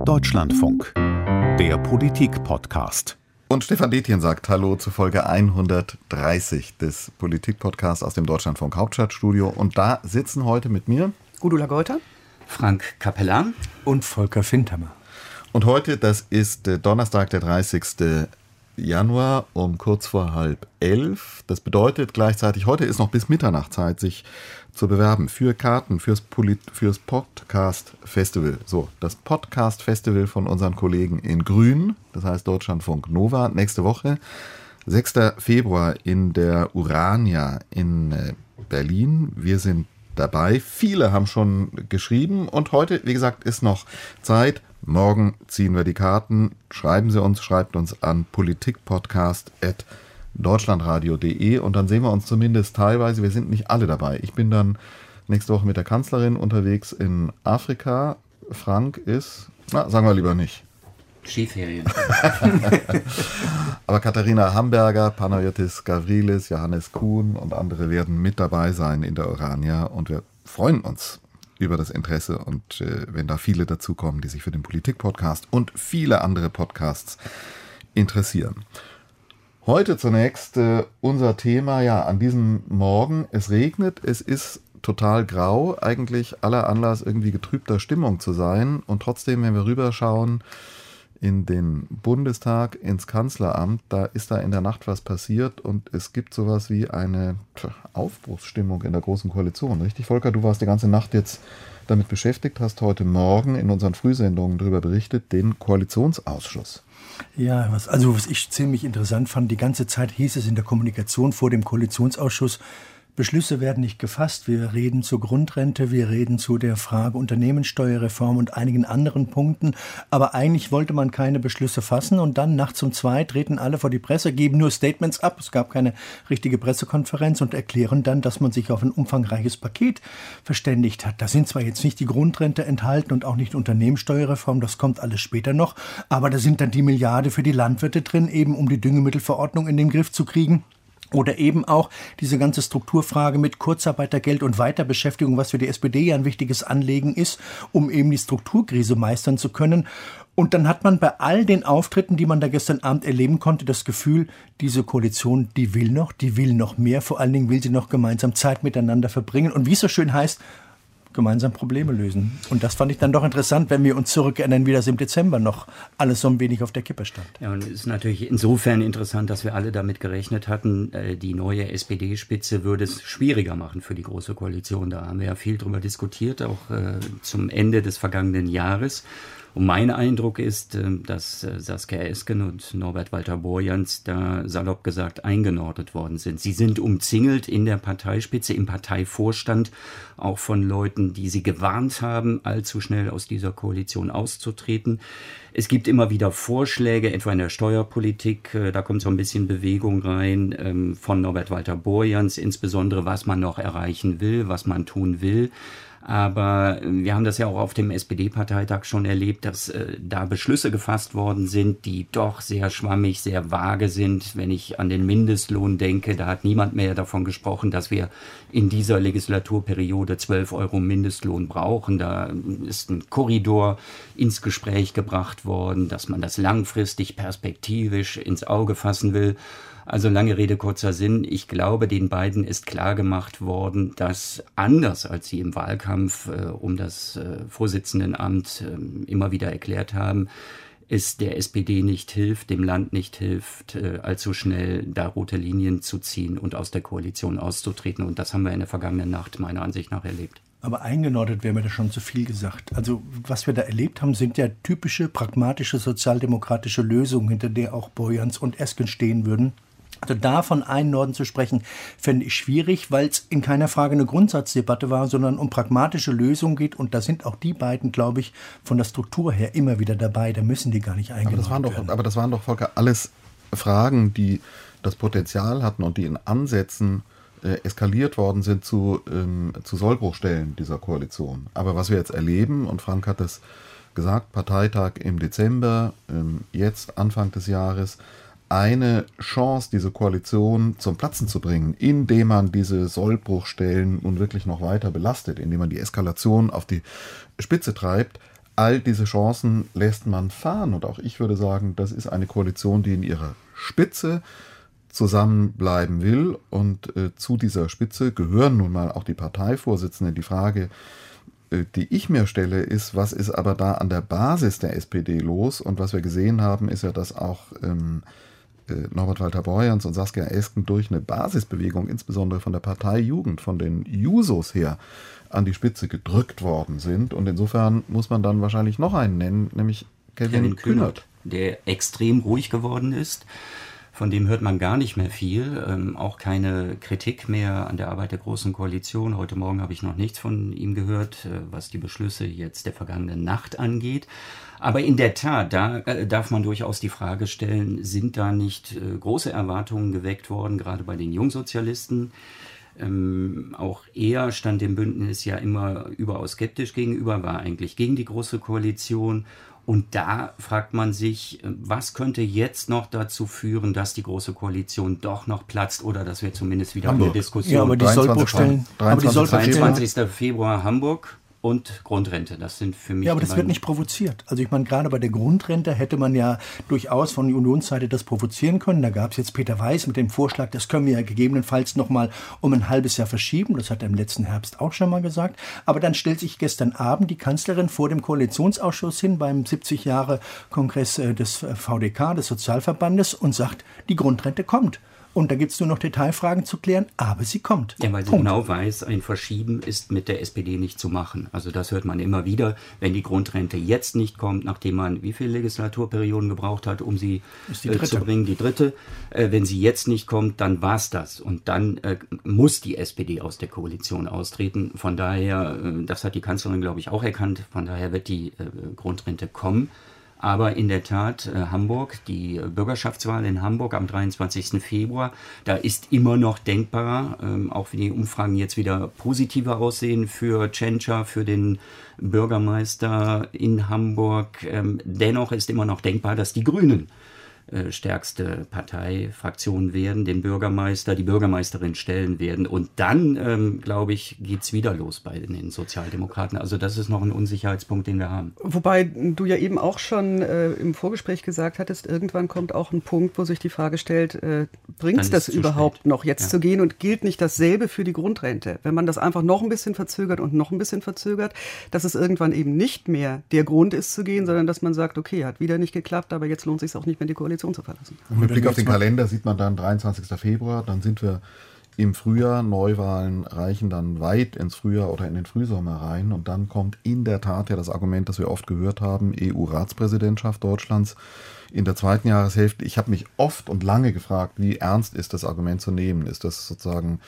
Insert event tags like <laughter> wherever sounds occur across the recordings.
Deutschlandfunk, der Politik-Podcast. Und Stefan Detjen sagt Hallo zu Folge 130 des Politik-Podcasts aus dem Deutschlandfunk Hauptstadtstudio. Und da sitzen heute mit mir Gudula Geuter, Frank Capellan und Volker Findhammer. Und heute, das ist äh, Donnerstag, der 30. Januar um kurz vor halb elf. Das bedeutet gleichzeitig, heute ist noch bis Mitternacht Zeit, sich zu bewerben für Karten fürs, fürs Podcast Festival. So, das Podcast Festival von unseren Kollegen in Grün, das heißt Deutschlandfunk Nova, nächste Woche. 6. Februar in der Urania in äh, Berlin. Wir sind dabei. Viele haben schon geschrieben und heute, wie gesagt, ist noch Zeit. Morgen ziehen wir die Karten. Schreiben Sie uns, schreibt uns an politikpodcast.deutschlandradio.de und dann sehen wir uns zumindest teilweise. Wir sind nicht alle dabei. Ich bin dann nächste Woche mit der Kanzlerin unterwegs in Afrika. Frank ist, na, sagen wir lieber nicht. Skiferien. <laughs> Aber Katharina Hamburger, Panayotis Gavrilis, Johannes Kuhn und andere werden mit dabei sein in der Urania und wir freuen uns über das Interesse und äh, wenn da viele dazukommen, die sich für den Politik-Podcast und viele andere Podcasts interessieren. Heute zunächst äh, unser Thema, ja, an diesem Morgen, es regnet, es ist total grau, eigentlich aller Anlass irgendwie getrübter Stimmung zu sein. Und trotzdem, wenn wir rüberschauen, in den Bundestag, ins Kanzleramt, da ist da in der Nacht was passiert und es gibt sowas wie eine Aufbruchsstimmung in der Großen Koalition. Richtig, Volker? Du warst die ganze Nacht jetzt damit beschäftigt, hast heute Morgen in unseren Frühsendungen darüber berichtet, den Koalitionsausschuss. Ja, was, also was ich ziemlich interessant fand, die ganze Zeit hieß es in der Kommunikation vor dem Koalitionsausschuss, Beschlüsse werden nicht gefasst. Wir reden zur Grundrente, wir reden zu der Frage Unternehmenssteuerreform und einigen anderen Punkten. Aber eigentlich wollte man keine Beschlüsse fassen. Und dann nachts um zwei treten alle vor die Presse, geben nur Statements ab. Es gab keine richtige Pressekonferenz und erklären dann, dass man sich auf ein umfangreiches Paket verständigt hat. Da sind zwar jetzt nicht die Grundrente enthalten und auch nicht Unternehmenssteuerreform, das kommt alles später noch. Aber da sind dann die Milliarde für die Landwirte drin, eben um die Düngemittelverordnung in den Griff zu kriegen. Oder eben auch diese ganze Strukturfrage mit Kurzarbeitergeld und Weiterbeschäftigung, was für die SPD ja ein wichtiges Anliegen ist, um eben die Strukturkrise meistern zu können. Und dann hat man bei all den Auftritten, die man da gestern Abend erleben konnte, das Gefühl, diese Koalition, die will noch, die will noch mehr, vor allen Dingen will sie noch gemeinsam Zeit miteinander verbringen. Und wie es so schön heißt, gemeinsam Probleme lösen. Und das fand ich dann doch interessant, wenn wir uns zurückerinnern, wie das im Dezember noch alles so ein wenig auf der Kippe stand. Ja, und es ist natürlich insofern interessant, dass wir alle damit gerechnet hatten, äh, die neue SPD-Spitze würde es schwieriger machen für die Große Koalition. Da haben wir ja viel drüber diskutiert, auch äh, zum Ende des vergangenen Jahres. Und mein Eindruck ist, ähm, dass äh, Saskia Esken und Norbert Walter Borjans da salopp gesagt eingenordet worden sind. Sie sind umzingelt in der Parteispitze, im Parteivorstand, auch von Leuten, die sie gewarnt haben, allzu schnell aus dieser Koalition auszutreten. Es gibt immer wieder Vorschläge, etwa in der Steuerpolitik, äh, da kommt so ein bisschen Bewegung rein ähm, von Norbert Walter Borjans, insbesondere was man noch erreichen will, was man tun will. Aber wir haben das ja auch auf dem SPD-Parteitag schon erlebt, dass äh, da Beschlüsse gefasst worden sind, die doch sehr schwammig, sehr vage sind. Wenn ich an den Mindestlohn denke, da hat niemand mehr davon gesprochen, dass wir in dieser Legislaturperiode 12 Euro Mindestlohn brauchen. Da ist ein Korridor ins Gespräch gebracht worden, dass man das langfristig perspektivisch ins Auge fassen will. Also lange Rede, kurzer Sinn. Ich glaube, den beiden ist klar gemacht worden, dass anders als sie im Wahlkampf äh, um das äh, Vorsitzendenamt äh, immer wieder erklärt haben, es der SPD nicht hilft, dem Land nicht hilft, äh, allzu schnell da rote Linien zu ziehen und aus der Koalition auszutreten. Und das haben wir in der vergangenen Nacht meiner Ansicht nach erlebt. Aber eingenordet wäre mir da schon zu viel gesagt. Also was wir da erlebt haben, sind ja typische pragmatische sozialdemokratische Lösungen, hinter der auch Boyans und Esken stehen würden. Also davon einen Norden zu sprechen, fände ich schwierig, weil es in keiner Frage eine Grundsatzdebatte war, sondern um pragmatische Lösungen geht. Und da sind auch die beiden, glaube ich, von der Struktur her immer wieder dabei. Da müssen die gar nicht eingehen. Aber das waren doch, aber das waren doch, Volker, alles Fragen, die das Potenzial hatten und die in Ansätzen äh, eskaliert worden sind zu, ähm, zu Sollbruchstellen dieser Koalition. Aber was wir jetzt erleben, und Frank hat es gesagt, Parteitag im Dezember, ähm, jetzt Anfang des Jahres, eine Chance, diese Koalition zum Platzen zu bringen, indem man diese Sollbruchstellen nun wirklich noch weiter belastet, indem man die Eskalation auf die Spitze treibt. all diese Chancen lässt man fahren. Und auch ich würde sagen, das ist eine Koalition, die in ihrer Spitze zusammenbleiben will. Und äh, zu dieser Spitze gehören nun mal auch die Parteivorsitzenden. Die Frage, äh, die ich mir stelle, ist, was ist aber da an der Basis der SPD los? Und was wir gesehen haben, ist ja, dass auch ähm, äh, Norbert Walter Borjans und Saskia Esken durch eine Basisbewegung, insbesondere von der Partei Jugend, von den Jusos her, an die Spitze gedrückt worden sind. Und insofern muss man dann wahrscheinlich noch einen nennen, nämlich Kevin, Kevin Kühnert, der extrem ruhig geworden ist. Von dem hört man gar nicht mehr viel, ähm, auch keine Kritik mehr an der Arbeit der Großen Koalition. Heute Morgen habe ich noch nichts von ihm gehört, äh, was die Beschlüsse jetzt der vergangenen Nacht angeht. Aber in der Tat, da äh, darf man durchaus die Frage stellen, sind da nicht äh, große Erwartungen geweckt worden, gerade bei den Jungsozialisten? Ähm, auch er stand dem Bündnis ja immer überaus skeptisch gegenüber, war eigentlich gegen die Große Koalition. Und da fragt man sich, äh, was könnte jetzt noch dazu führen, dass die Große Koalition doch noch platzt oder dass wir zumindest wieder Hamburg. eine Diskussion. Ja, aber die Sollbruchstellen. 23. Februar Hamburg und Grundrente. Das sind für mich. Ja, aber das wird nicht provoziert. Also ich meine, gerade bei der Grundrente hätte man ja durchaus von der Unionsseite das provozieren können. Da gab es jetzt Peter Weiß mit dem Vorschlag, das können wir ja gegebenenfalls noch mal um ein halbes Jahr verschieben. Das hat er im letzten Herbst auch schon mal gesagt. Aber dann stellt sich gestern Abend die Kanzlerin vor dem Koalitionsausschuss hin beim 70 Jahre Kongress äh, des VDK, des Sozialverbandes und sagt, die Grundrente kommt. Und da gibt es nur noch Detailfragen zu klären, aber sie kommt. Ja, weil sie Punkt. genau weiß, ein Verschieben ist mit der SPD nicht zu machen. Also das hört man immer wieder, wenn die Grundrente jetzt nicht kommt, nachdem man wie viele Legislaturperioden gebraucht hat, um sie äh, zu bringen, die dritte. Äh, wenn sie jetzt nicht kommt, dann war's das. Und dann äh, muss die SPD aus der Koalition austreten. Von daher, äh, das hat die Kanzlerin, glaube ich, auch erkannt, von daher wird die äh, Grundrente kommen. Aber in der Tat, äh, Hamburg, die Bürgerschaftswahl in Hamburg am 23. Februar, da ist immer noch denkbar, ähm, auch wenn die Umfragen jetzt wieder positiver aussehen für Tschentscher, für den Bürgermeister in Hamburg, ähm, dennoch ist immer noch denkbar, dass die Grünen stärkste Parteifraktion werden, den Bürgermeister, die Bürgermeisterin stellen werden. Und dann, ähm, glaube ich, geht's wieder los bei den Sozialdemokraten. Also das ist noch ein Unsicherheitspunkt, den wir haben. Wobei du ja eben auch schon äh, im Vorgespräch gesagt hattest, irgendwann kommt auch ein Punkt, wo sich die Frage stellt, äh, bringt es das überhaupt spät. noch jetzt ja. zu gehen und gilt nicht dasselbe für die Grundrente? Wenn man das einfach noch ein bisschen verzögert und noch ein bisschen verzögert, dass es irgendwann eben nicht mehr der Grund ist zu gehen, sondern dass man sagt, okay, hat wieder nicht geklappt, aber jetzt lohnt es sich auch nicht mehr, die Koalition Koalition zu verlassen. Und mit Blick auf den Kalender sieht man dann 23. Februar, dann sind wir im Frühjahr. Neuwahlen reichen dann weit ins Frühjahr oder in den Frühsommer rein. Und dann kommt in der Tat ja das Argument, das wir oft gehört haben, EU-Ratspräsidentschaft Deutschlands in der zweiten Jahreshälfte. Ich habe mich oft und lange gefragt, wie ernst ist das Argument zu nehmen? Ist das sozusagen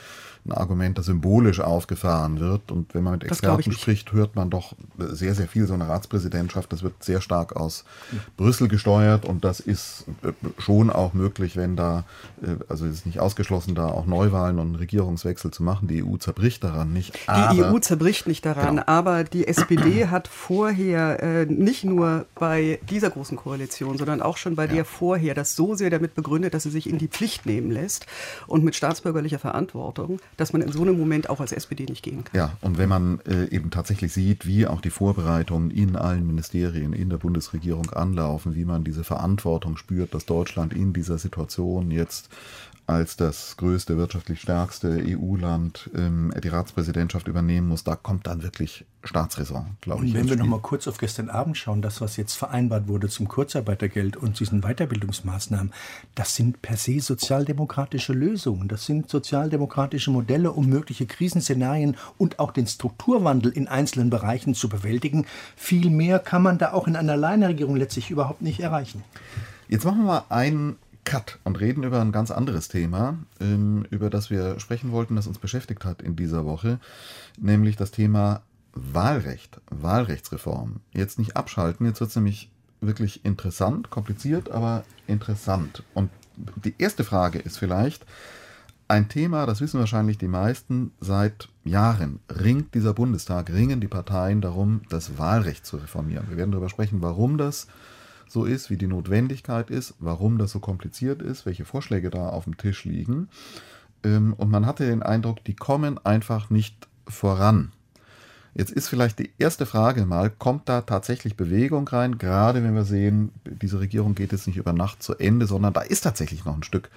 ein Argument, das symbolisch aufgefahren wird? Und wenn man mit Experten spricht, hört man doch sehr, sehr viel. So eine Ratspräsidentschaft, das wird sehr stark aus ja. Brüssel gesteuert und das ist äh, schon auch möglich, wenn da, äh, also es ist nicht ausgeschlossen, da auch Neuwahlen und Regierungswechsel zu machen. Die EU zerbricht daran nicht. die EU zerbricht nicht daran, genau. aber die SPD <clears throat> hat vorher äh, nicht nur bei dieser großen Koalition, sondern auch auch schon bei ja. der vorher das so sehr damit begründet, dass sie sich in die Pflicht nehmen lässt und mit staatsbürgerlicher Verantwortung, dass man in so einem Moment auch als SPD nicht gehen kann. Ja, und wenn man äh, eben tatsächlich sieht, wie auch die Vorbereitungen in allen Ministerien, in der Bundesregierung anlaufen, wie man diese Verantwortung spürt, dass Deutschland in dieser Situation jetzt als das größte, wirtschaftlich stärkste EU-Land ähm, die Ratspräsidentschaft übernehmen muss, da kommt dann wirklich Staatsräson, glaube ich. Und wenn wir noch mal kurz auf gestern Abend schauen, das, was jetzt vereinbart wurde zum Kurzarbeitergeld und diesen Weiterbildungsmaßnahmen, das sind per se sozialdemokratische Lösungen. Das sind sozialdemokratische Modelle, um mögliche Krisenszenarien und auch den Strukturwandel in einzelnen Bereichen zu bewältigen. Viel mehr kann man da auch in einer Alleinregierung letztlich überhaupt nicht erreichen. Jetzt machen wir mal einen Cut und reden über ein ganz anderes Thema, ähm, über das wir sprechen wollten, das uns beschäftigt hat in dieser Woche, nämlich das Thema Wahlrecht, Wahlrechtsreform. Jetzt nicht abschalten, jetzt wird es nämlich wirklich interessant, kompliziert, aber interessant. Und die erste Frage ist vielleicht, ein Thema, das wissen wahrscheinlich die meisten, seit Jahren ringt dieser Bundestag, ringen die Parteien darum, das Wahlrecht zu reformieren. Wir werden darüber sprechen, warum das so ist, wie die Notwendigkeit ist, warum das so kompliziert ist, welche Vorschläge da auf dem Tisch liegen. Ähm, und man hatte den Eindruck, die kommen einfach nicht voran. Jetzt ist vielleicht die erste Frage mal, kommt da tatsächlich Bewegung rein? Gerade wenn wir sehen, diese Regierung geht jetzt nicht über Nacht zu Ende, sondern da ist tatsächlich noch ein Stück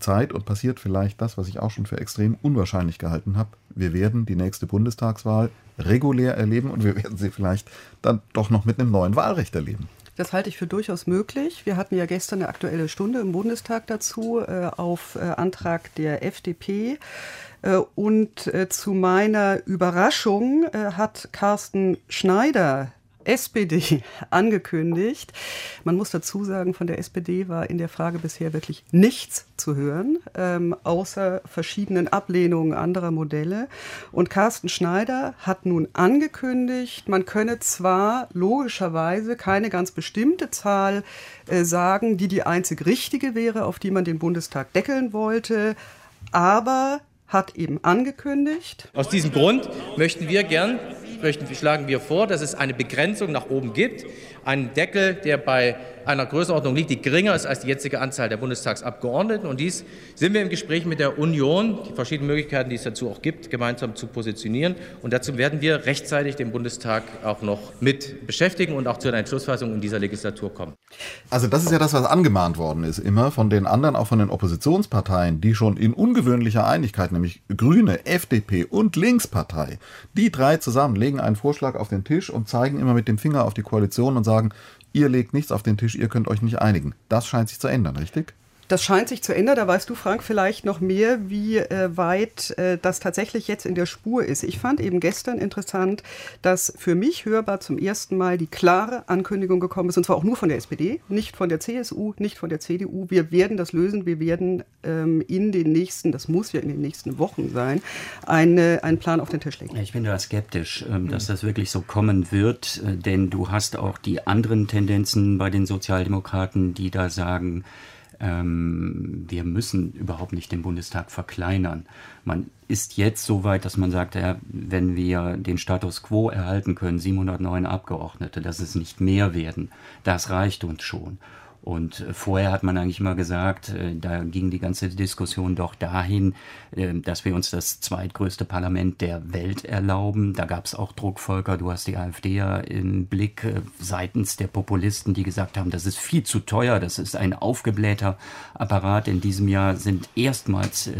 Zeit und passiert vielleicht das, was ich auch schon für extrem unwahrscheinlich gehalten habe. Wir werden die nächste Bundestagswahl regulär erleben und wir werden sie vielleicht dann doch noch mit einem neuen Wahlrecht erleben. Das halte ich für durchaus möglich. Wir hatten ja gestern eine aktuelle Stunde im Bundestag dazu äh, auf äh, Antrag der FDP. Äh, und äh, zu meiner Überraschung äh, hat Carsten Schneider SPD <laughs> angekündigt. Man muss dazu sagen, von der SPD war in der Frage bisher wirklich nichts zu hören, ähm, außer verschiedenen Ablehnungen anderer Modelle. Und Carsten Schneider hat nun angekündigt, man könne zwar logischerweise keine ganz bestimmte Zahl äh, sagen, die die einzig richtige wäre, auf die man den Bundestag deckeln wollte, aber hat eben angekündigt. Aus diesem Grund möchten wir gern möchten, schlagen wir vor, dass es eine Begrenzung nach oben gibt, einen Deckel, der bei einer Größenordnung liegt, die geringer ist als die jetzige Anzahl der Bundestagsabgeordneten. Und dies sind wir im Gespräch mit der Union, die verschiedenen Möglichkeiten, die es dazu auch gibt, gemeinsam zu positionieren. Und dazu werden wir rechtzeitig den Bundestag auch noch mit beschäftigen und auch zu einer Entschlussfassung in dieser Legislatur kommen. Also das ist ja das, was angemahnt worden ist, immer von den anderen, auch von den Oppositionsparteien, die schon in ungewöhnlicher Einigkeit, nämlich Grüne, FDP und Linkspartei, die drei zusammen legen einen Vorschlag auf den Tisch und zeigen immer mit dem Finger auf die Koalition und sagen, ihr legt nichts auf den Tisch, ihr könnt euch nicht einigen. Das scheint sich zu ändern, richtig? Das scheint sich zu ändern. Da weißt du, Frank, vielleicht noch mehr, wie äh, weit äh, das tatsächlich jetzt in der Spur ist. Ich fand eben gestern interessant, dass für mich hörbar zum ersten Mal die klare Ankündigung gekommen ist, und zwar auch nur von der SPD, nicht von der CSU, nicht von der CDU. Wir werden das lösen. Wir werden ähm, in den nächsten, das muss ja in den nächsten Wochen sein, eine, einen Plan auf den Tisch legen. Ich bin da skeptisch, ähm, dass das wirklich so kommen wird, äh, denn du hast auch die anderen Tendenzen bei den Sozialdemokraten, die da sagen, ähm, wir müssen überhaupt nicht den Bundestag verkleinern. Man ist jetzt so weit, dass man sagt, ja, wenn wir den Status quo erhalten können, 709 Abgeordnete, dass es nicht mehr werden, das reicht uns schon. Und äh, vorher hat man eigentlich immer gesagt, äh, da ging die ganze Diskussion doch dahin, äh, dass wir uns das zweitgrößte Parlament der Welt erlauben. Da gab es auch Druck, Volker, du hast die AfD ja im Blick seitens der Populisten, die gesagt haben, das ist viel zu teuer, das ist ein aufgeblähter Apparat. In diesem Jahr sind erstmals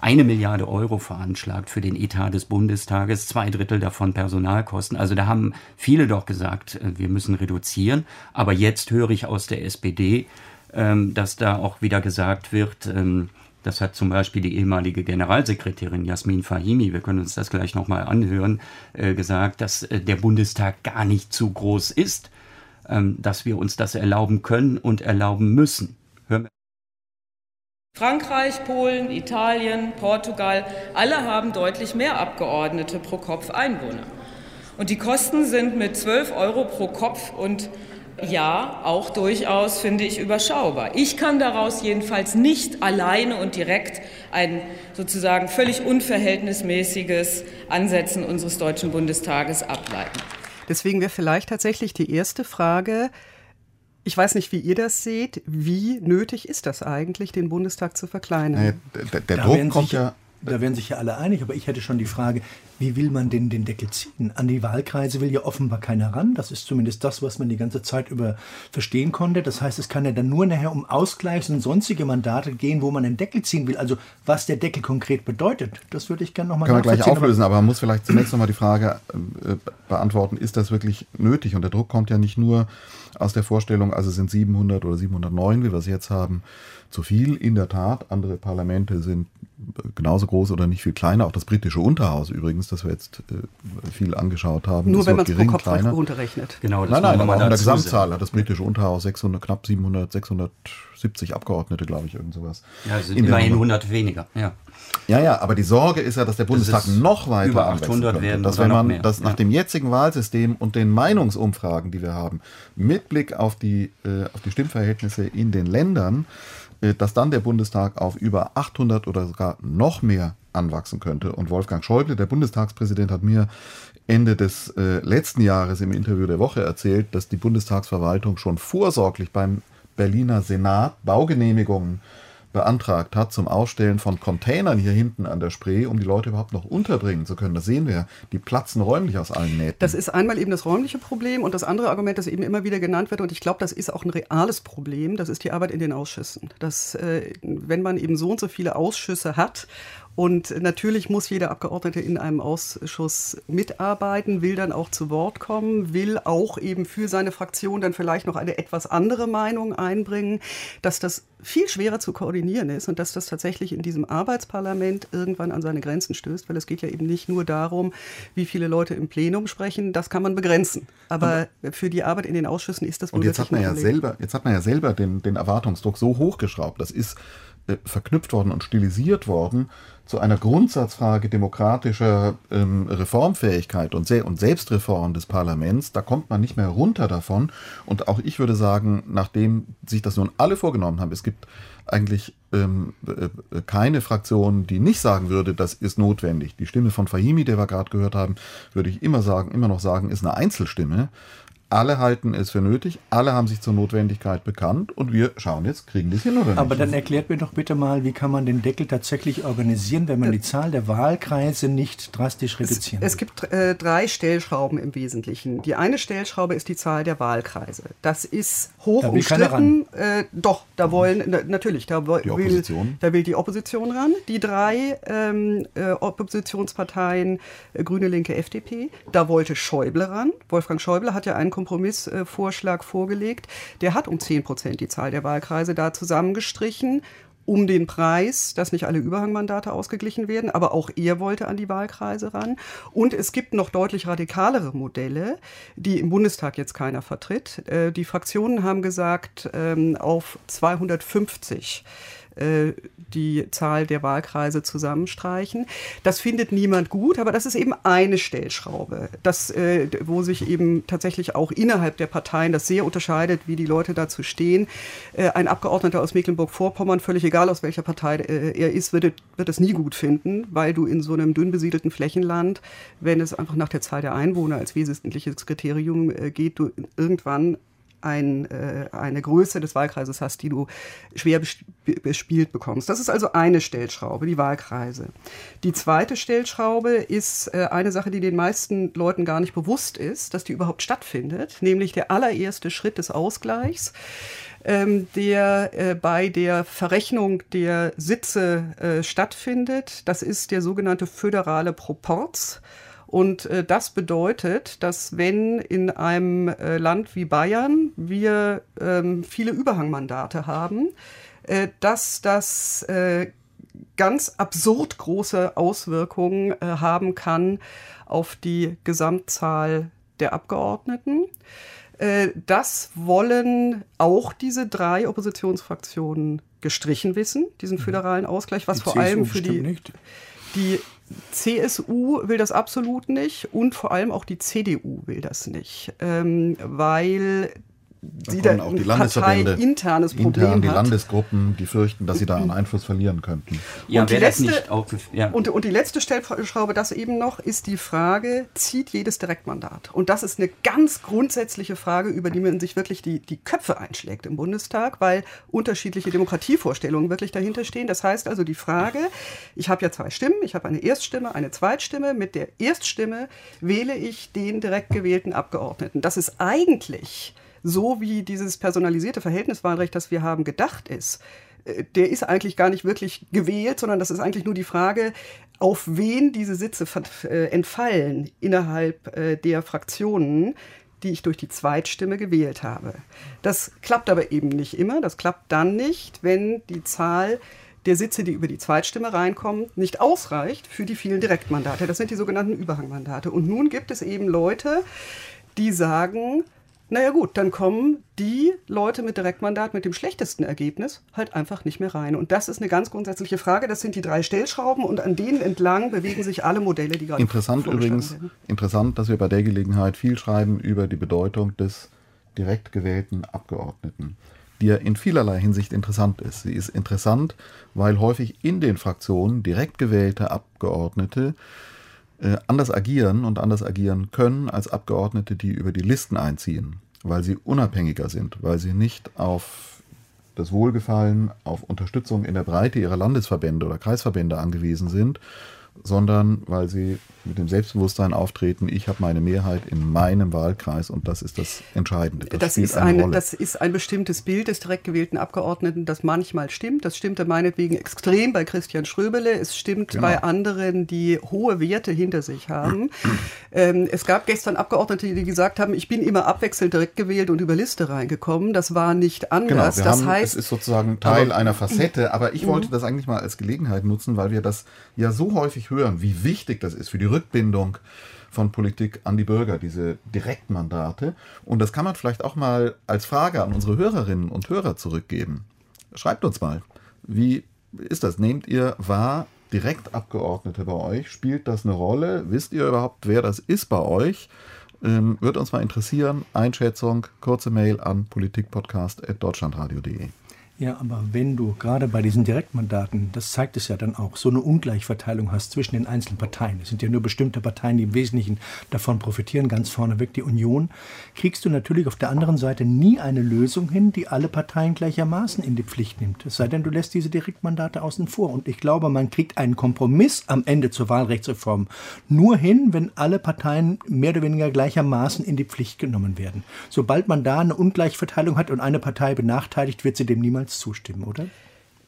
eine Milliarde Euro veranschlagt für den Etat des Bundestages, zwei Drittel davon Personalkosten. Also da haben viele doch gesagt, äh, wir müssen reduzieren. Aber jetzt höre ich aus der SPD, ähm, dass da auch wieder gesagt wird, ähm, das hat zum Beispiel die ehemalige Generalsekretärin Jasmin Fahimi, wir können uns das gleich nochmal anhören, äh, gesagt, dass äh, der Bundestag gar nicht zu groß ist, ähm, dass wir uns das erlauben können und erlauben müssen. Frankreich, Polen, Italien, Portugal, alle haben deutlich mehr Abgeordnete pro Kopf Einwohner. Und die Kosten sind mit 12 Euro pro Kopf und ja, auch durchaus, finde ich, überschaubar. Ich kann daraus jedenfalls nicht alleine und direkt ein sozusagen völlig unverhältnismäßiges Ansetzen unseres Deutschen Bundestages ableiten. Deswegen wäre vielleicht tatsächlich die erste Frage, ich weiß nicht, wie ihr das seht. Wie nötig ist das eigentlich, den Bundestag zu verkleinern? der, der Druck kommt ja da werden sich ja alle einig, aber ich hätte schon die Frage, wie will man denn den Deckel ziehen? An die Wahlkreise will ja offenbar keiner ran. Das ist zumindest das, was man die ganze Zeit über verstehen konnte. Das heißt, es kann ja dann nur nachher um Ausgleichs- und sonstige Mandate gehen, wo man den Deckel ziehen will. Also was der Deckel konkret bedeutet, das würde ich gerne nochmal Können wir gleich auflösen, aber man muss vielleicht zunächst nochmal die Frage äh, beantworten, ist das wirklich nötig? Und der Druck kommt ja nicht nur aus der Vorstellung, also sind 700 oder 709, wie wir es jetzt haben, zu viel. In der Tat, andere Parlamente sind genauso groß oder nicht viel kleiner. Auch das britische Unterhaus übrigens, das wir jetzt äh, viel angeschaut haben. Nur wenn man es pro Kopf kleiner. runterrechnet. Genau, das nein, nein, aber auch in der Gesamtzahl hat das britische Unterhaus 600, knapp 700, 670 Abgeordnete, glaube ich, irgend sowas. Ja, sind immerhin 100 weniger, ja. Ja, ja, aber die Sorge ist ja, dass der Bundestag das noch weiter über 800 werden dass wenn man das nach dem jetzigen Wahlsystem und den Meinungsumfragen, die wir haben, mit Blick auf die, äh, auf die Stimmverhältnisse in den Ländern, äh, dass dann der Bundestag auf über 800 oder sogar noch mehr anwachsen könnte. Und Wolfgang Schäuble, der Bundestagspräsident, hat mir Ende des äh, letzten Jahres im Interview der Woche erzählt, dass die Bundestagsverwaltung schon vorsorglich beim Berliner Senat Baugenehmigungen beantragt hat zum Ausstellen von Containern hier hinten an der Spree, um die Leute überhaupt noch unterbringen zu können. Das sehen wir. Die platzen räumlich aus allen Nähten. Das ist einmal eben das räumliche Problem und das andere Argument, das eben immer wieder genannt wird, und ich glaube, das ist auch ein reales Problem, das ist die Arbeit in den Ausschüssen. Dass, äh, wenn man eben so und so viele Ausschüsse hat und natürlich muss jeder Abgeordnete in einem Ausschuss mitarbeiten, will dann auch zu Wort kommen, will auch eben für seine Fraktion dann vielleicht noch eine etwas andere Meinung einbringen, dass das viel schwerer zu koordinieren ist und dass das tatsächlich in diesem Arbeitsparlament irgendwann an seine Grenzen stößt, weil es geht ja eben nicht nur darum, wie viele Leute im Plenum sprechen, das kann man begrenzen. Aber, für die Arbeit in den Ausschüssen ist das wohl und jetzt hat man ja selber, Jetzt hat man ja selber den, den Erwartungsdruck so hochgeschraubt. Das ist äh, verknüpft worden und stilisiert worden zu einer Grundsatzfrage demokratischer ähm, Reformfähigkeit und, Se und Selbstreform des Parlaments, da kommt man nicht mehr runter davon. Und auch ich würde sagen, nachdem sich das nun alle vorgenommen haben, es gibt eigentlich ähm, äh, keine Fraktion, die nicht sagen würde, das ist notwendig. Die Stimme von Fahimi, der wir gerade gehört haben, würde ich immer sagen, immer noch sagen, ist eine Einzelstimme. Alle halten es für nötig, alle haben sich zur Notwendigkeit bekannt und wir schauen jetzt, kriegen das hin oder nicht. Aber dann erklärt mir doch bitte mal, wie kann man den Deckel tatsächlich organisieren, wenn man die Zahl der Wahlkreise nicht drastisch reduzieren Es, es gibt äh, drei Stellschrauben im Wesentlichen. Die eine Stellschraube ist die Zahl der Wahlkreise. Das ist hoch da umstritten. Äh, doch, da wollen, na, natürlich, da, die will, da will die Opposition ran. Die drei ähm, äh, Oppositionsparteien, äh, Grüne, Linke, FDP, da wollte Schäuble ran. Wolfgang Schäuble hat ja einen Kompromissvorschlag vorgelegt. Der hat um 10 Prozent die Zahl der Wahlkreise da zusammengestrichen um den Preis, dass nicht alle Überhangmandate ausgeglichen werden, aber auch er wollte an die Wahlkreise ran. Und es gibt noch deutlich radikalere Modelle, die im Bundestag jetzt keiner vertritt. Äh, die Fraktionen haben gesagt, ähm, auf 250 äh, die Zahl der Wahlkreise zusammenstreichen. Das findet niemand gut, aber das ist eben eine Stellschraube, das, äh, wo sich eben tatsächlich auch innerhalb der Parteien das sehr unterscheidet, wie die Leute dazu stehen. Äh, ein Abgeordneter aus Mecklenburg-Vorpommern, völlig egal aus welcher Partei äh, er ist, wird, wird es nie gut finden, weil du in so einem dünn besiedelten Flächenland, wenn es einfach nach der Zahl der Einwohner als wesentliches Kriterium äh, geht, du irgendwann ein, äh, eine Größe des Wahlkreises hast, die du schwer bespielt bekommst. Das ist also eine Stellschraube, die Wahlkreise. Die zweite Stellschraube ist äh, eine Sache, die den meisten Leuten gar nicht bewusst ist, dass die überhaupt stattfindet, nämlich der allererste Schritt des Ausgleichs ähm, der äh, bei der Verrechnung der Sitze äh, stattfindet. Das ist der sogenannte föderale Proporz. Und äh, das bedeutet, dass wenn in einem äh, Land wie Bayern wir ähm, viele Überhangmandate haben, äh, dass das äh, ganz absurd große Auswirkungen äh, haben kann auf die Gesamtzahl der Abgeordneten. Äh, das wollen auch diese drei Oppositionsfraktionen gestrichen wissen, diesen mhm. föderalen Ausgleich, was die vor CSU allem für die, die CSU will das absolut nicht und vor allem auch die CDU will das nicht, ähm, weil sie da auch die Landesverbände internes Problem intern, die Landesgruppen, die fürchten, dass sie da an Einfluss verlieren könnten. Ja, und, die letzte, ja. und, und die letzte Stellschraube, das eben noch, ist die Frage, zieht jedes Direktmandat? Und das ist eine ganz grundsätzliche Frage, über die man sich wirklich die, die Köpfe einschlägt im Bundestag, weil unterschiedliche Demokratievorstellungen wirklich dahinter stehen. Das heißt also die Frage, ich habe ja zwei Stimmen, ich habe eine Erststimme, eine Zweitstimme. Mit der Erststimme wähle ich den direkt gewählten Abgeordneten. Das ist eigentlich so wie dieses personalisierte Verhältniswahlrecht, das wir haben, gedacht ist, äh, der ist eigentlich gar nicht wirklich gewählt, sondern das ist eigentlich nur die Frage, auf wen diese Sitze äh, entfallen innerhalb äh, der Fraktionen, die ich durch die Zweitstimme gewählt habe. Das klappt aber eben nicht immer. Das klappt dann nicht, wenn die Zahl der Sitze, die über die Zweitstimme reinkommen, nicht ausreicht für die vielen Direktmandate. Das sind die sogenannten Überhangmandate. Und nun gibt es eben Leute, die sagen, naja gut, dann kommen die Leute mit Direktmandat mit dem schlechtesten Ergebnis halt einfach nicht mehr rein. Und das ist eine ganz grundsätzliche Frage. Das sind die drei Stellschrauben und an denen entlang bewegen sich alle Modelle, die gerade Interessant übrigens, werden. interessant, dass wir bei der Gelegenheit viel schreiben über die Bedeutung des direkt gewählten Abgeordneten, die ja in vielerlei Hinsicht interessant ist. Sie ist interessant, weil häufig in den Fraktionen direkt gewählte Abgeordnete äh, anders agieren und anders agieren können als Abgeordnete, die über die Listen einziehen, weil sie unabhängiger sind, weil sie nicht auf das Wohlgefallen, auf Unterstützung in der Breite ihrer Landesverbände oder Kreisverbände angewiesen sind, sondern weil sie mit dem Selbstbewusstsein auftreten, ich habe meine Mehrheit in meinem Wahlkreis und das ist das Entscheidende. Das, das ist, eine, eine das ist ein bestimmtes Bild des direkt gewählten Abgeordneten, das manchmal stimmt. Das stimmte meinetwegen extrem bei Christian Schröbele. Es stimmt genau. bei anderen, die hohe Werte hinter sich haben. ähm, es gab gestern Abgeordnete, die gesagt haben, ich bin immer abwechselnd direkt gewählt und über Liste reingekommen. Das war nicht anders. Genau, das haben, heißt, es ist sozusagen Teil aber, einer Facette, aber ich wollte mhm. das eigentlich mal als Gelegenheit nutzen, weil wir das ja so häufig hören, wie wichtig das ist für die Rückbindung von Politik an die Bürger, diese Direktmandate. Und das kann man vielleicht auch mal als Frage an unsere Hörerinnen und Hörer zurückgeben. Schreibt uns mal, wie ist das? Nehmt ihr wahr, Direktabgeordnete bei euch? Spielt das eine Rolle? Wisst ihr überhaupt, wer das ist bei euch? Ähm, Würde uns mal interessieren. Einschätzung, kurze Mail an politikpodcast.deutschlandradio.de. Ja, aber wenn du gerade bei diesen Direktmandaten, das zeigt es ja dann auch, so eine Ungleichverteilung hast zwischen den einzelnen Parteien, es sind ja nur bestimmte Parteien, die im Wesentlichen davon profitieren, ganz vorneweg die Union, kriegst du natürlich auf der anderen Seite nie eine Lösung hin, die alle Parteien gleichermaßen in die Pflicht nimmt. Es sei denn, du lässt diese Direktmandate außen vor. Und ich glaube, man kriegt einen Kompromiss am Ende zur Wahlrechtsreform nur hin, wenn alle Parteien mehr oder weniger gleichermaßen in die Pflicht genommen werden. Sobald man da eine Ungleichverteilung hat und eine Partei benachteiligt, wird sie dem niemals niemals zustimmen, oder?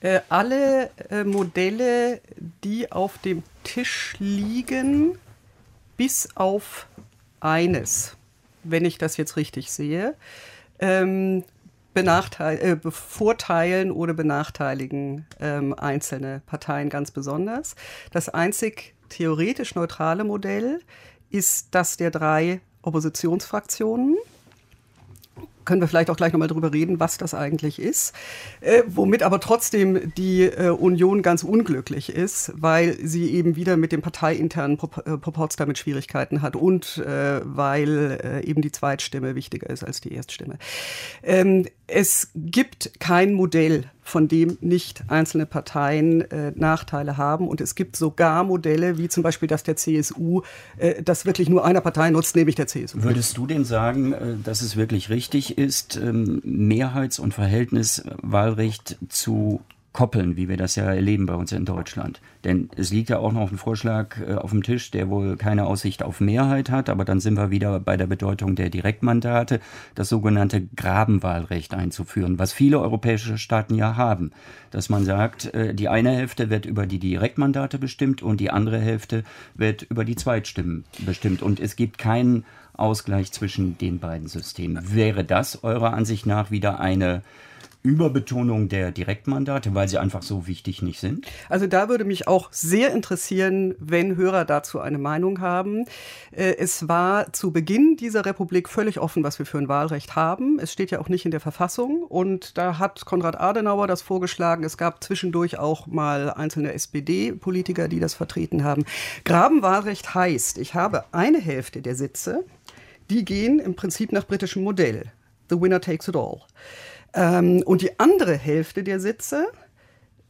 Äh, alle äh, Modelle, die auf dem Tisch liegen, bis auf eines, wenn ich das jetzt richtig sehe, ähm, äh, bevorteilen oder benachteiligen ähm, einzelne Parteien ganz besonders. Das einzig theoretisch neutrale Modell ist das der drei Oppositionsfraktionen können wir vielleicht auch gleich nochmal drüber reden, was das eigentlich ist. Äh, womit aber trotzdem die äh, Union ganz unglücklich ist, weil sie eben wieder mit dem parteiinternen Pro äh, Proporz damit Schwierigkeiten hat und äh, weil äh, eben die Zweitstimme wichtiger ist als die Erststimme. Ähm, es gibt kein Modell von dem nicht einzelne Parteien äh, Nachteile haben. Und es gibt sogar Modelle, wie zum Beispiel das der CSU, äh, das wirklich nur einer Partei nutzt, nämlich der CSU. Würdest du denn sagen, äh, dass es wirklich richtig ist, ähm, Mehrheits- und Verhältniswahlrecht zu koppeln, wie wir das ja erleben bei uns in Deutschland. Denn es liegt ja auch noch ein Vorschlag äh, auf dem Tisch, der wohl keine Aussicht auf Mehrheit hat, aber dann sind wir wieder bei der Bedeutung der Direktmandate, das sogenannte Grabenwahlrecht einzuführen, was viele europäische Staaten ja haben. Dass man sagt, äh, die eine Hälfte wird über die Direktmandate bestimmt und die andere Hälfte wird über die Zweitstimmen bestimmt. Und es gibt keinen Ausgleich zwischen den beiden Systemen. Wäre das eurer Ansicht nach wieder eine Überbetonung der Direktmandate, weil sie einfach so wichtig nicht sind? Also da würde mich auch sehr interessieren, wenn Hörer dazu eine Meinung haben. Äh, es war zu Beginn dieser Republik völlig offen, was wir für ein Wahlrecht haben. Es steht ja auch nicht in der Verfassung und da hat Konrad Adenauer das vorgeschlagen. Es gab zwischendurch auch mal einzelne SPD-Politiker, die das vertreten haben. Grabenwahlrecht heißt, ich habe eine Hälfte der Sitze, die gehen im Prinzip nach britischem Modell. The winner takes it all. Ähm, und die andere Hälfte der Sitze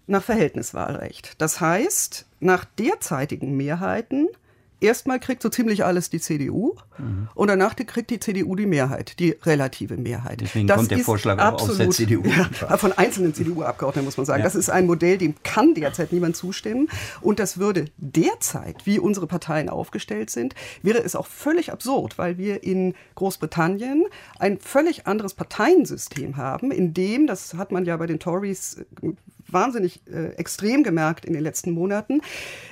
nach Verhältniswahlrecht. Das heißt, nach derzeitigen Mehrheiten erstmal kriegt so ziemlich alles die CDU mhm. und danach kriegt die CDU die Mehrheit, die relative Mehrheit. Deswegen das kommt der Vorschlag absolut, aus der CDU. <laughs> Ja, von einzelnen CDU-Abgeordneten muss man sagen. Ja. Das ist ein Modell, dem kann derzeit niemand zustimmen. Und das würde derzeit, wie unsere Parteien aufgestellt sind, wäre es auch völlig absurd, weil wir in Großbritannien ein völlig anderes Parteiensystem haben, in dem, das hat man ja bei den Tories wahnsinnig äh, extrem gemerkt in den letzten Monaten,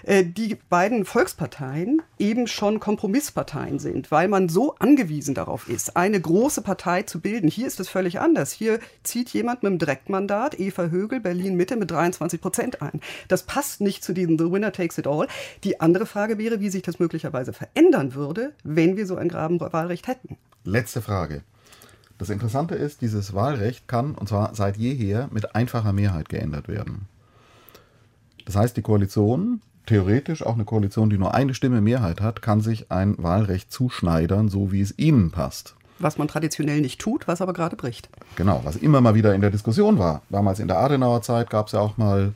äh, die beiden Volksparteien eben schon Kompromissparteien sind, weil man so angewiesen darauf ist, eine große Partei zu bilden. Hier ist es völlig anders. Hier zieht jemand mit einem Direktmandat, Eva Högel, Berlin Mitte mit 23 Prozent ein. Das passt nicht zu diesem The Winner Takes It All. Die andere Frage wäre, wie sich das möglicherweise verändern würde, wenn wir so ein Grabenwahlrecht hätten. Letzte Frage. Das Interessante ist, dieses Wahlrecht kann, und zwar seit jeher, mit einfacher Mehrheit geändert werden. Das heißt, die Koalition, theoretisch auch eine Koalition, die nur eine Stimme Mehrheit hat, kann sich ein Wahlrecht zuschneidern, so wie es ihnen passt. Was man traditionell nicht tut, was aber gerade bricht. Genau, was immer mal wieder in der Diskussion war. Damals in der Adenauer Zeit gab es ja auch mal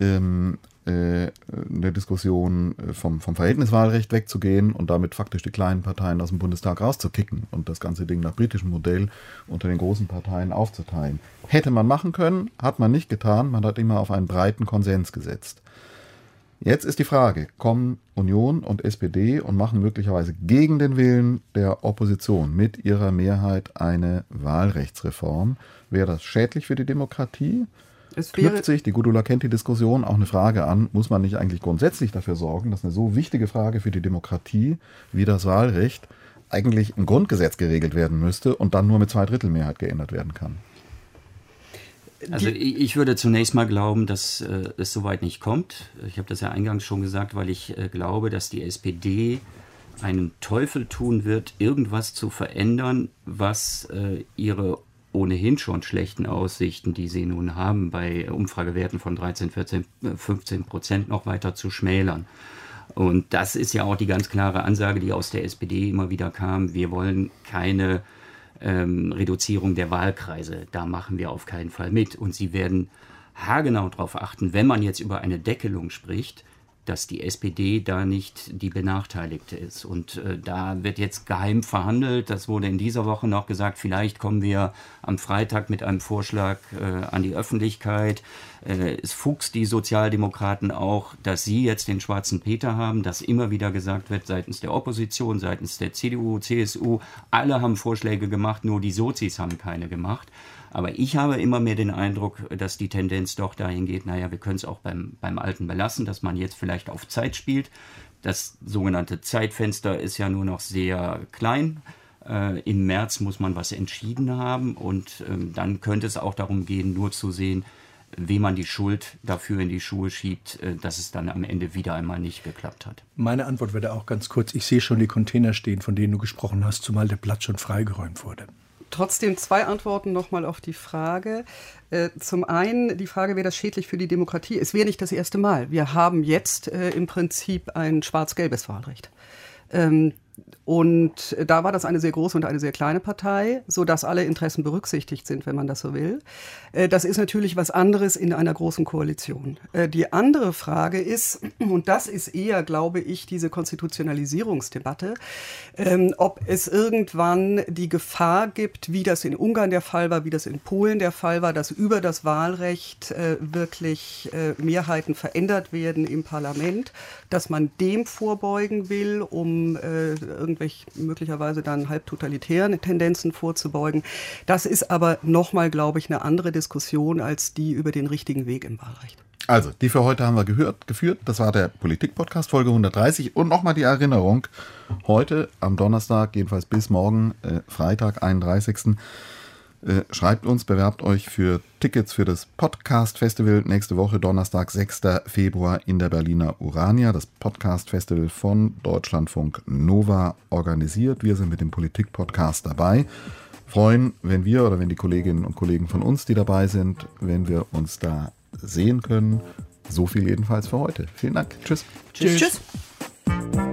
ähm, äh, eine Diskussion äh, vom, vom Verhältniswahlrecht wegzugehen und damit faktisch die kleinen Parteien aus dem Bundestag rauszukicken und das ganze Ding nach britischem Modell unter den großen Parteien aufzuteilen. Hätte man machen können, hat man nicht getan. Man hat immer auf einen breiten Konsens gesetzt. Jetzt ist die Frage, kommen Union und SPD und machen möglicherweise gegen den Willen der Opposition mit ihrer Mehrheit eine Wahlrechtsreform? Wäre das schädlich für die Demokratie? Es knüpft sich, die Gudula kennt die Diskussion, auch eine Frage an, muss man nicht eigentlich grundsätzlich dafür sorgen, dass eine so wichtige Frage für die Demokratie wie das Wahlrecht eigentlich im Grundgesetz geregelt werden müsste und dann nur mit Zweidrittelmehrheit geändert werden kann? Also ich würde zunächst mal glauben, dass äh, es soweit nicht kommt. Ich habe das ja eingangs schon gesagt, weil ich äh, glaube, dass die SPD einen Teufel tun wird, irgendwas zu verändern, was äh, ihre ohnehin schon schlechten Aussichten, die sie nun haben, bei Umfragewerten von 13, 14, 15 Prozent noch weiter zu schmälern. Und das ist ja auch die ganz klare Ansage, die aus der SPD immer wieder kam. Wir wollen keine ähm, Reduzierung der Wahlkreise. Da machen wir auf keinen Fall mit. Und sie werden haargenau darauf achten, wenn man jetzt über eine Deckelung spricht, dass die SPD da nicht die Benachteiligte ist. Und äh, da wird jetzt geheim verhandelt. Das wurde in dieser Woche noch gesagt, vielleicht kommen wir am Freitag mit einem Vorschlag äh, an die Öffentlichkeit. Äh, es fuchst die Sozialdemokraten auch, dass sie jetzt den schwarzen Peter haben, dass immer wieder gesagt wird seitens der Opposition, seitens der CDU, CSU, alle haben Vorschläge gemacht, nur die Sozis haben keine gemacht. Aber ich habe immer mehr den Eindruck, dass die Tendenz doch dahin geht, naja, wir können es auch beim, beim Alten belassen, dass man jetzt vielleicht auf Zeit spielt. Das sogenannte Zeitfenster ist ja nur noch sehr klein. Äh, Im März muss man was entschieden haben und ähm, dann könnte es auch darum gehen, nur zu sehen, wem man die Schuld dafür in die Schuhe schiebt, äh, dass es dann am Ende wieder einmal nicht geklappt hat. Meine Antwort wäre auch ganz kurz. Ich sehe schon die Container stehen, von denen du gesprochen hast, zumal der Platz schon freigeräumt wurde trotzdem zwei Antworten nochmal auf die Frage. Äh, zum einen die Frage, wäre das schädlich für die Demokratie? Es wäre nicht das erste Mal. Wir haben jetzt äh, im Prinzip ein schwarz-gelbes Wahlrecht. Ähm, und da war das eine sehr große und eine sehr kleine Partei, so dass alle Interessen berücksichtigt sind, wenn man das so will. Äh, das ist natürlich was anderes in einer großen Koalition. Äh, die andere Frage ist, <clears throat> und das ist eher, glaube ich, diese Konstitutionalisierungsdebatte, ähm, ob es irgendwann die Gefahr gibt, wie das in Ungarn der Fall war, wie das in Polen der Fall war, dass über das Wahlrecht äh, wirklich Mehrheiten verändert werden im Parlament, dass man dem vorbeugen will, um irgendwelche möglicherweise dann halb totalitären Tendenzen vorzubeugen. Das ist aber nochmal, glaube ich, eine andere Diskussion als die über den richtigen Weg im Wahlrecht. Also, die für heute haben wir gehört, geführt. Das war der Politik-Podcast, Folge 130. Und nochmal die Erinnerung, heute am Donnerstag, jedenfalls bis morgen, äh, Freitag, 31. Äh, schreibt uns, bewerbt euch für Tickets für das Podcast Festival nächste Woche, Donnerstag, 6. Februar in der Berliner Urania. Das Podcast Festival von Deutschlandfunk Nova organisiert. Wir sind mit dem Politik-Podcast dabei. Freuen, wenn wir oder wenn die Kolleginnen und Kollegen von uns, die dabei sind, wenn wir uns da sehen können. So viel jedenfalls für heute. Vielen Dank. Tschüss. Tschüss. Tschüss.